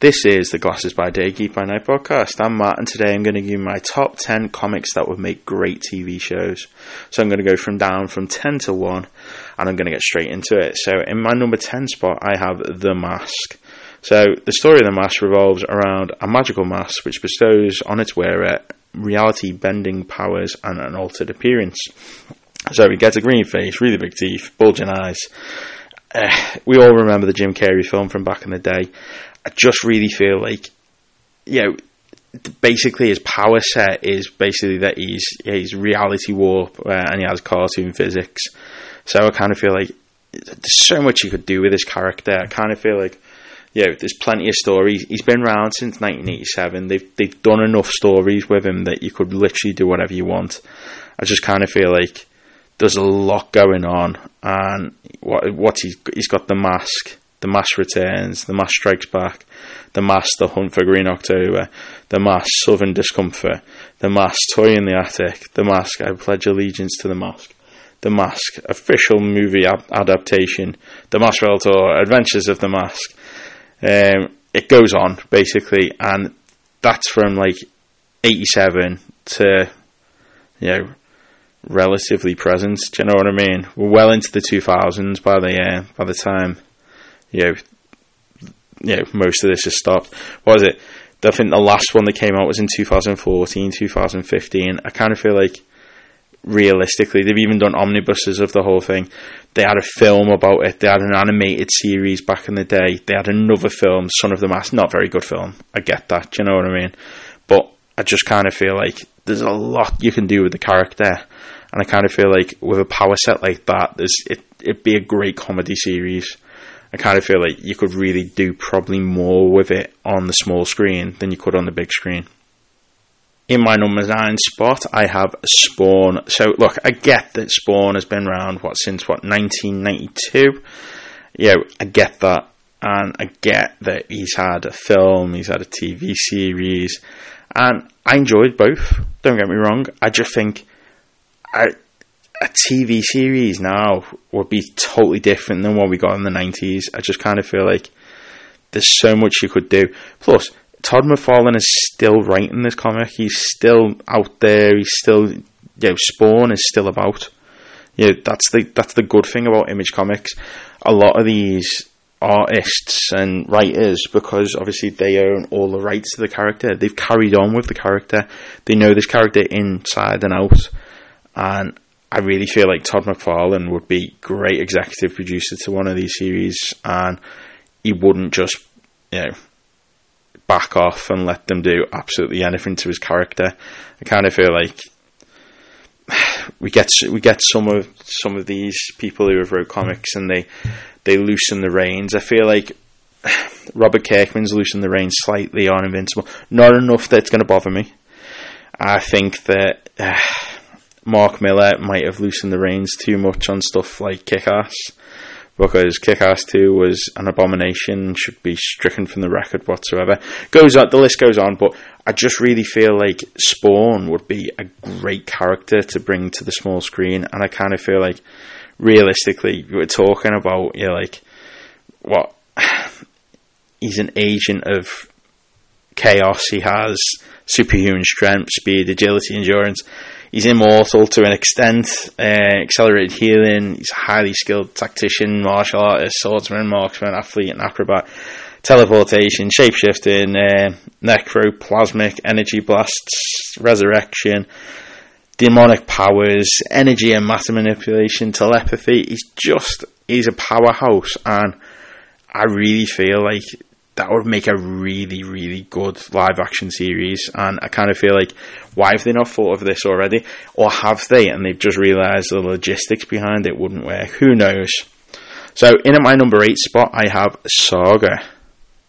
This is the Glasses by Day, Geek by Night podcast. I'm Matt, and today I'm going to give you my top 10 comics that would make great TV shows. So I'm going to go from down from 10 to 1, and I'm going to get straight into it. So in my number 10 spot, I have The Mask. So the story of The Mask revolves around a magical mask which bestows on its wearer reality bending powers and an altered appearance. So he gets a green face, really big teeth, bulging eyes. Uh, we all remember the Jim Carrey film from back in the day, I just really feel like, you know, basically his power set is basically that he's he's reality warp uh, and he has cartoon physics. So I kind of feel like there's so much you could do with this character. I kind of feel like, you know, there's plenty of stories. He's been around since 1987. They've they've done enough stories with him that you could literally do whatever you want. I just kind of feel like there's a lot going on, and what what he's he's got the mask the Mask Returns, The Mask Strikes Back, The Mask The Hunt for Green October, The Mask Southern Discomfort, The Mask Toy in the Attic, The Mask I Pledge Allegiance to the Mask, The Mask official movie adaptation, The Mask Tour, Adventures of the Mask. Um, it goes on basically, and that's from like 87 to you know relatively present. Do you know what I mean? We're well into the 2000s by the uh, by the time you know, you know, most of this has stopped. What was it? I think the last one that came out was in 2014, 2015. I kind of feel like realistically, they've even done omnibuses of the whole thing. They had a film about it. They had an animated series back in the day. They had another film, Son of the Mask. Not very good film. I get that. Do you know what I mean? But I just kind of feel like there's a lot you can do with the character, and I kind of feel like with a power set like that, there's it. It'd be a great comedy series. I kind of feel like you could really do probably more with it on the small screen than you could on the big screen. In my number nine spot, I have Spawn. So look, I get that Spawn has been around what since what 1992. Yeah, I get that, and I get that he's had a film, he's had a TV series, and I enjoyed both. Don't get me wrong. I just think I a TV series now would be totally different than what we got in the 90s. I just kind of feel like there's so much you could do. Plus, Todd McFarlane is still writing this comic. He's still out there. He's still, you know, Spawn is still about. You know, that's the that's the good thing about Image Comics. A lot of these artists and writers, because obviously they own all the rights to the character, they've carried on with the character. They know this character inside and out, and I really feel like Todd McFarlane would be great executive producer to one of these series, and he wouldn't just, you know, back off and let them do absolutely anything to his character. I kind of feel like we get we get some of some of these people who have wrote comics and they they loosen the reins. I feel like Robert Kirkman's loosened the reins slightly on Invincible, not enough that it's going to bother me. I think that. Uh, Mark Millar might have loosened the reins too much on stuff like Kick Ass because Kick Ass 2 was an abomination, should be stricken from the record whatsoever. Goes on, the list goes on, but I just really feel like Spawn would be a great character to bring to the small screen, and I kind of feel like realistically, we're talking about, you know, like, what? He's an agent of chaos, he has superhuman strength, speed, agility, endurance he's immortal to an extent. Uh, accelerated healing. He's a highly skilled tactician, martial artist, swordsman, marksman, athlete, and acrobat. Teleportation, shapeshifting, uh, necroplasmic energy blasts, resurrection, demonic powers, energy and matter manipulation, telepathy. He's just he's a powerhouse, and I really feel like that would make a really, really good live action series. And I kind of feel like, why have they not thought of this already? Or have they and they've just realised the logistics behind it wouldn't work? Who knows? So, in at my number eight spot, I have Saga.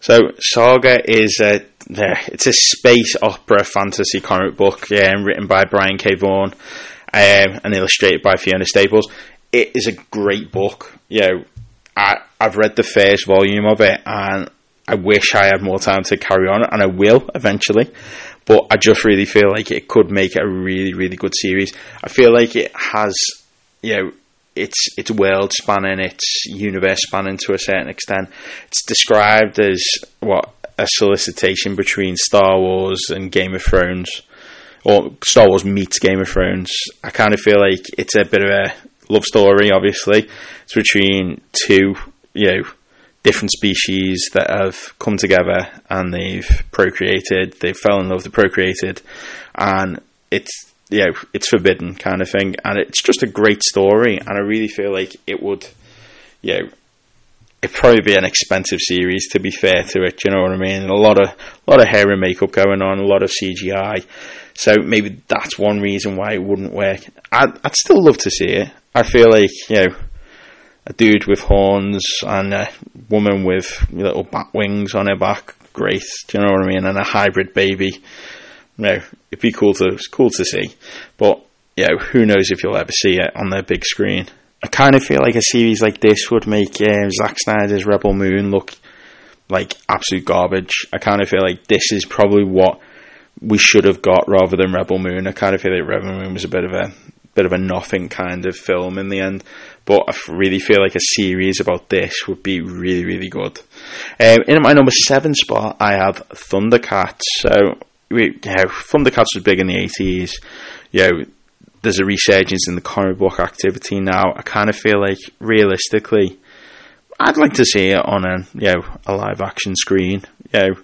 So, Saga is a it's a space opera fantasy comic book um, written by Brian K. Vaughan um, and illustrated by Fiona Staples. It is a great book. You know, I, I've read the first volume of it and I wish I had more time to carry on, and I will eventually. But I just really feel like it could make a really, really good series. I feel like it has, you know, it's it's world spanning, it's universe spanning to a certain extent. It's described as what a solicitation between Star Wars and Game of Thrones, or Star Wars meets Game of Thrones. I kind of feel like it's a bit of a love story. Obviously, it's between two, you know, different species that have come together and they've procreated. They fell in love, they procreated, and it's you know it's forbidden kind of thing. And it's just a great story, and I really feel like it would, you know it'd probably be an expensive series to be fair to it. You know what I mean? A lot of a lot of hair and makeup going on, a lot of CGI. So maybe that's one reason why it wouldn't work. I'd, I'd still love to see it. I feel like you know a dude with horns and a woman with little bat wings on her back. Great, do you know what I mean? And a hybrid baby. Know, it'd be cool to cool to see. But you know, who knows if you'll ever see it on the big screen. I kind of feel like a series like this would make um, Zack Snyder's Rebel Moon look like absolute garbage. I kind of feel like this is probably what we should have got rather than Rebel Moon. I kind of feel like Rebel Moon was a bit of a bit of a nothing kind of film in the end, but I really feel like a series about this would be really really good. Um, in my number seven spot, I have Thundercats. So we, you know, Thundercats was big in the eighties. You know, there's a resurgence in the comic book activity now. I kind of feel like realistically, I'd like to see it on a you know a live action screen. You know,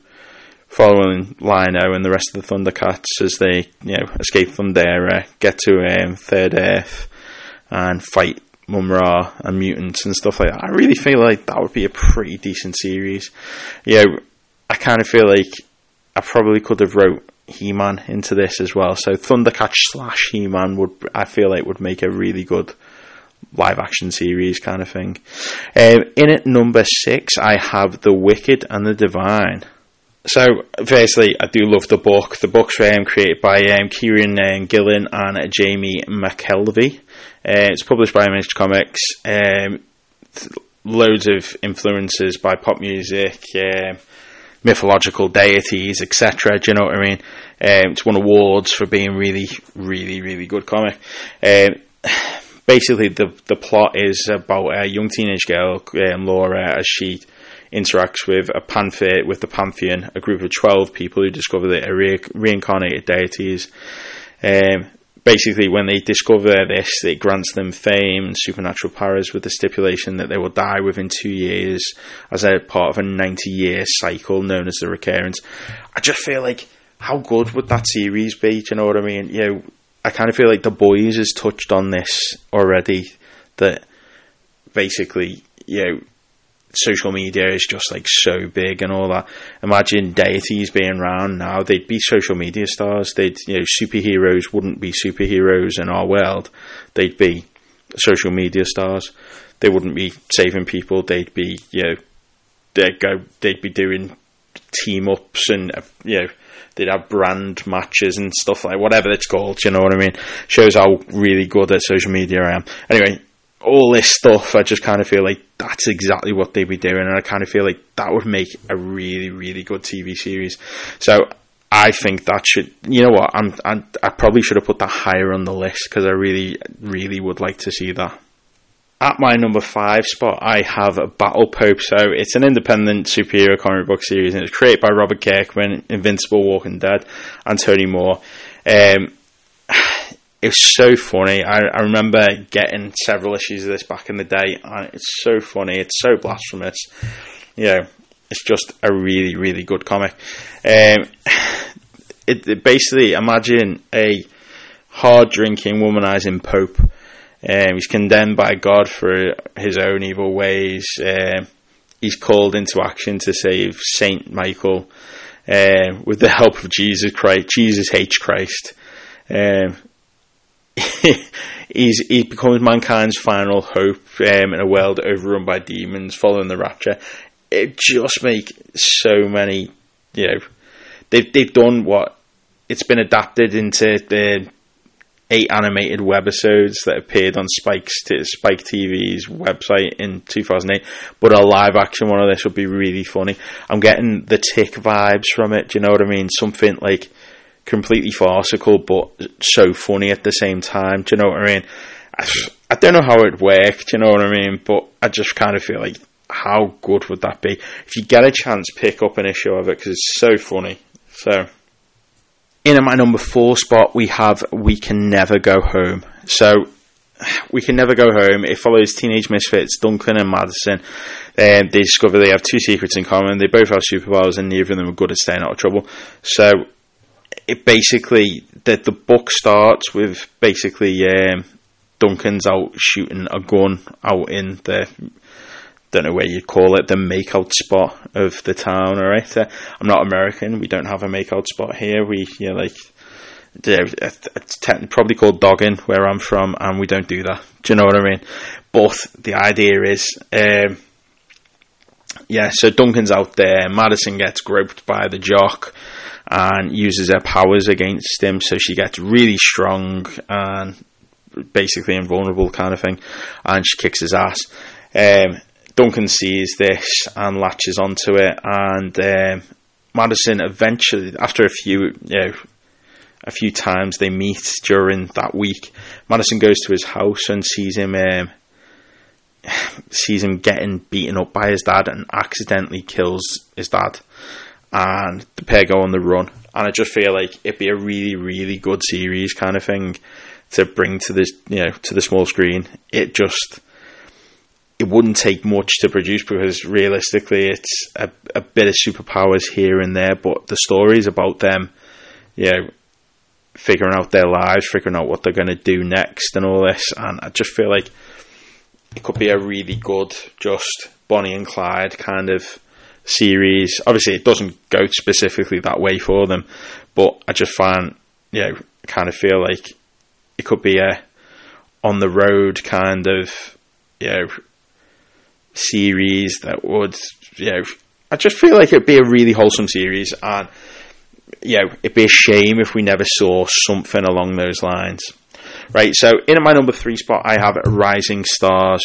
following Lion-O and the rest of the Thundercats as they you know escape from there, get to um, Third Earth, and fight Mumm-Ra and mutants and stuff like that. I really feel like that would be a pretty decent series. Yeah, I kind of feel like I probably could have wrote he Man into this as well. So Thundercat slash He Man would I feel like would make a really good live action series kind of thing. Um, in at number six, I have The Wicked and the Divine. So, firstly, I do love the book. The book's um, created by um, Kieron um, Gillen and Jamie McKelvie. Uh, it's published by Image Comics. Um, loads of influences by pop music. Um, mythological deities, etc. Do you know what I mean? Um, it's won awards for being really, really, really good comic. Um, basically, the the plot is about a young teenage girl, um, Laura, as she interacts with a panther with the pantheon, a group of twelve people who discover that are re- reincarnated deities. Um, basically, when they discover this, it grants them fame and supernatural powers with the stipulation that they will die within two years as a part of a 90 year cycle known as the recurrence. I just feel like, how good would that series be? Do you know what I mean? You know, I kind of feel like The Boys has touched on this already, that basically, you know, social media is just like so big and all that. Imagine deities being around now; they'd be social media stars. They'd you know superheroes wouldn't be superheroes in our world; they'd be social media stars. They wouldn't be saving people. They'd be you know they'd go they'd be doing team ups and uh, you know they'd have brand matches and stuff like whatever it's called. You know what I mean? Shows how really good at social media I am. Anyway, all this stuff, I just kind of feel like that's exactly what they'd be doing, and I kind of feel like that would make a really, really good TV series. So I think that should, you know what, I'm, I'm i probably should have put that higher on the list because I really, really would like to see that. At my number five spot, I have Battle Pope. So it's an independent superhero comic book series, and it's created by Robert Kirkman, Invincible, Walking Dead, and Tony Moore. Um, it was so funny. I, I remember getting several issues of this back in the day, and it's so funny. It's so blasphemous. You know, it's just a really, really good comic. Um, it, it, basically imagine a hard drinking, womanizing pope. Um, he's condemned by God for his own evil ways. Um, he's called into action to save Saint Michael um, with the help of Jesus Christ, Jesus H Christ. Um, he's he becomes mankind's final hope um, in a world overrun by demons following the rapture. It just makes so many, you know, they've they've done what it's been adapted into the eight animated webisodes that appeared on Spike's t- Spike TV's website in 2008. But a live action one of this would be really funny. I'm getting the tick vibes from it. Do you know what I mean? Something like completely farcical but so funny at the same time. Do you know what I mean? I, I don't know how it worked, do you know what I mean? But I just kind of feel like how good would that be? If you get a chance, pick up an issue of it because it's so funny. So, in my number four spot, we have We Can Never Go Home. So, We Can Never Go Home. It follows teenage misfits Duncan and Madison. Um, they discover they have two secrets in common. They both have superpowers, and neither of them are good at staying out of trouble. So, it basically the the book starts with basically um, Duncan's out shooting a gun out in the don't know where you'd call it the makeout spot of the town. All right, uh, I'm not American. We don't have a makeout spot here. We you know, like it's probably called dogging where I'm from, and we don't do that. Do you know what I mean? But the idea is, um, yeah. So Duncan's out there. Madison gets groped by the jock and uses her powers against him, so she gets really strong and basically invulnerable kind of thing, and she kicks his ass. Um, Duncan sees this and latches onto it, and um, Madison eventually, after a few, you know, a few times they meet during that week, Madison goes to his house and sees him. Um, sees him getting beaten up by his dad and accidentally kills his dad and the pair go on the run. And I just feel like it'd be a really really good series kind of thing to bring to this you know to the small screen. It just it wouldn't take much to produce because realistically it's a, a bit of superpowers here and there, but the stories about them, you know, figuring out their lives, figuring out what they're going to do next and all this, and I just feel like it could be a really good, just Bonnie and Clyde kind of series. Obviously, it doesn't go specifically that way for them, but I just find, you know, kind of feel like it could be a on the road kind of, you know, series that would, you know, I just feel like it'd be a really wholesome series, and you know, it'd be a shame if we never saw something along those lines. Right, so in my number three spot, I have Rising Stars.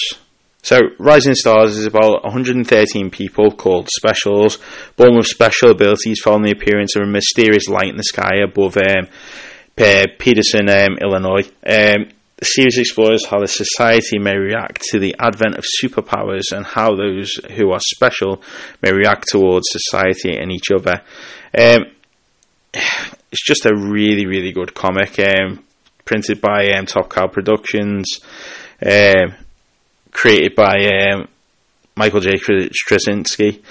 So, Rising Stars is about 113 people called Specials, born with special abilities following the appearance of a mysterious light in the sky above um, Pederson, um, Illinois. Um, the series explores how the society may react to the advent of superpowers and how those who are special may react towards society and each other. Um, it's just a really, really good comic, um, printed by um, Top Cow Productions, created by um, Michael J. Straczynski.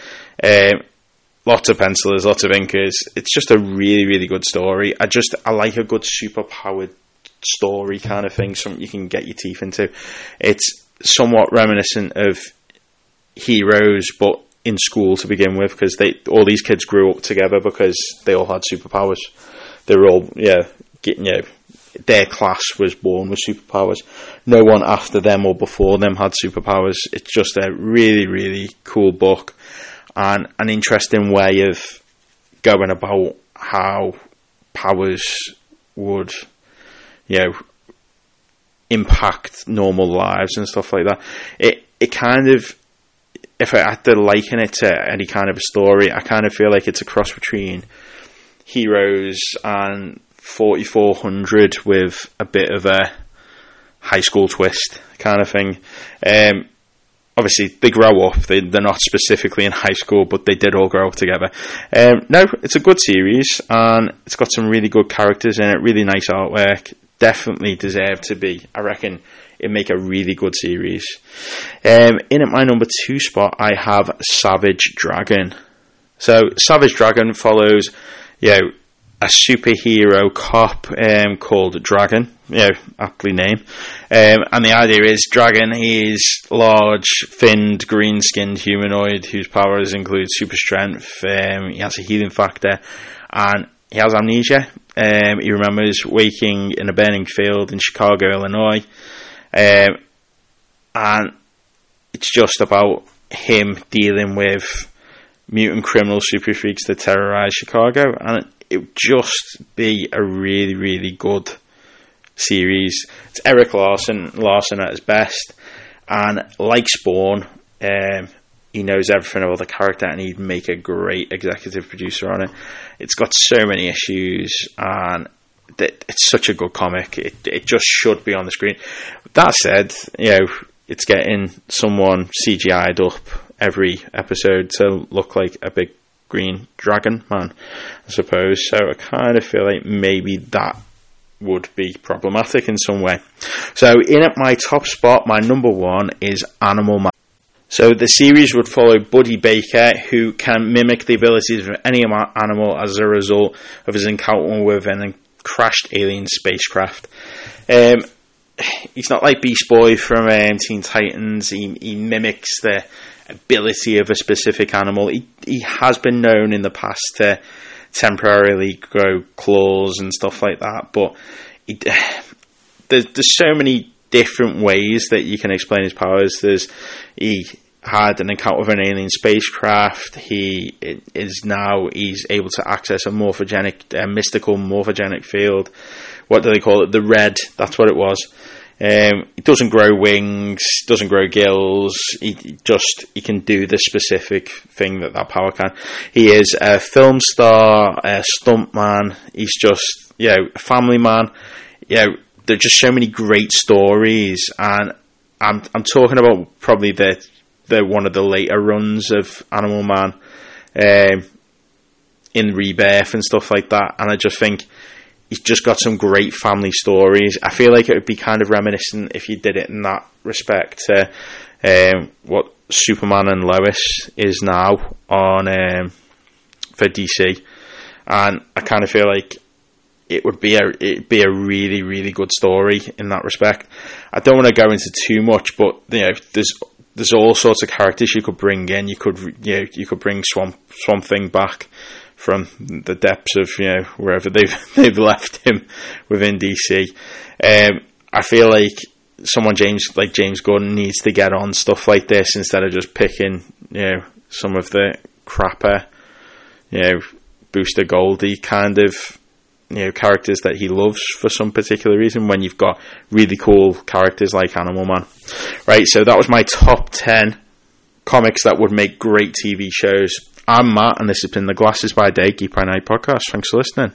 Um, lots of pencilers, lots of inkers. It's just a really, really good story. I just I like a good superpowered story kind of thing, something you can get your teeth into. It's somewhat reminiscent of Heroes, but in school to begin with, because they all these kids grew up together because they all had superpowers. They were all yeah, getting yeah. Their class was born with superpowers. No one after them or before them had superpowers. It's just a really, really cool book and an interesting way of going about how powers would you know, impact normal lives and stuff like that. It it kind of if I had to liken it to any kind of a story, I kind of feel like it's a cross between Heroes and 4400 with a bit of a high school twist kind of thing. Um, obviously, they grow up. They, they're not specifically in high school, but they did all grow up together. Um, no, it's a good series, and it's got some really good characters in it, really nice artwork definitely deserve to be. I reckon it make a really good series. Um, in at my number two spot, I have Savage Dragon. So Savage Dragon follows, you know, a superhero cop um, called Dragon, you know, aptly named. Um, and the idea is Dragon is large, finned, green-skinned humanoid whose powers include super strength. Um, he has a healing factor, and he has amnesia. Um, he remembers waking in a burning field in Chicago, Illinois. Um, and it's just about him dealing with mutant criminal super freaks that terrorize Chicago. And it would just be a really, really good series. It's Eric Larson, Larsen at his best. And like Spawn, um, he knows everything about the character and he'd make a great executive producer on it. It's got so many issues and it's such a good comic. It it just should be on the screen. That said, you know, it's getting someone CGI'd up every episode to look like a big green dragon man, I suppose. So I kind of feel like maybe that would be problematic in some way. So in at my top spot, my number one is Animal Man. So the series would follow Buddy Baker, who can mimic the abilities of any animal as a result of his encounter with an crashed alien spacecraft. Um, he's not like Beast Boy from um, Teen Titans. He, he mimics the ability of a specific animal. He he has been known in the past to temporarily grow claws and stuff like that, but he, there's there's so many different ways that you can explain his powers. There's he had an encounter with an alien spacecraft. He is now he's able to access a morphogenic, a mystical morphogenic field. What do they call it? The red. That's what it was. Um, he doesn't grow wings, doesn't grow gills. He just he can do the specific thing that that power can. He is a film star, a stuntman. He's just you know a family man. You know, there's just so many great stories, and I'm I'm talking about probably the the one of the later runs of Animal Man, um, in Rebirth and stuff like that. And I just think he's just got some great family stories. I feel like it would be kind of reminiscent if you did it in that respect to um, what Superman and Lois is now on um, for DC, and I kind of feel like it would be a it'd be a really really good story in that respect. I don't want to go into too much, but you know, there's there's all sorts of characters you could bring in. You could you know, you could bring Swamp Swamp Thing back from the depths of you know wherever they've they've left him within DC. Um, I feel like someone James like James Gordon needs to get on stuff like this instead of just picking you know some of the crapper you know Booster Goldie kind of you know characters that he loves for some particular reason when you've got really cool characters like Animal Man. Right, so that was my top 10 comics that would make great TV shows. I'm Matt, and this has been the Glasses by Day, Geek by Night podcast. Thanks for listening.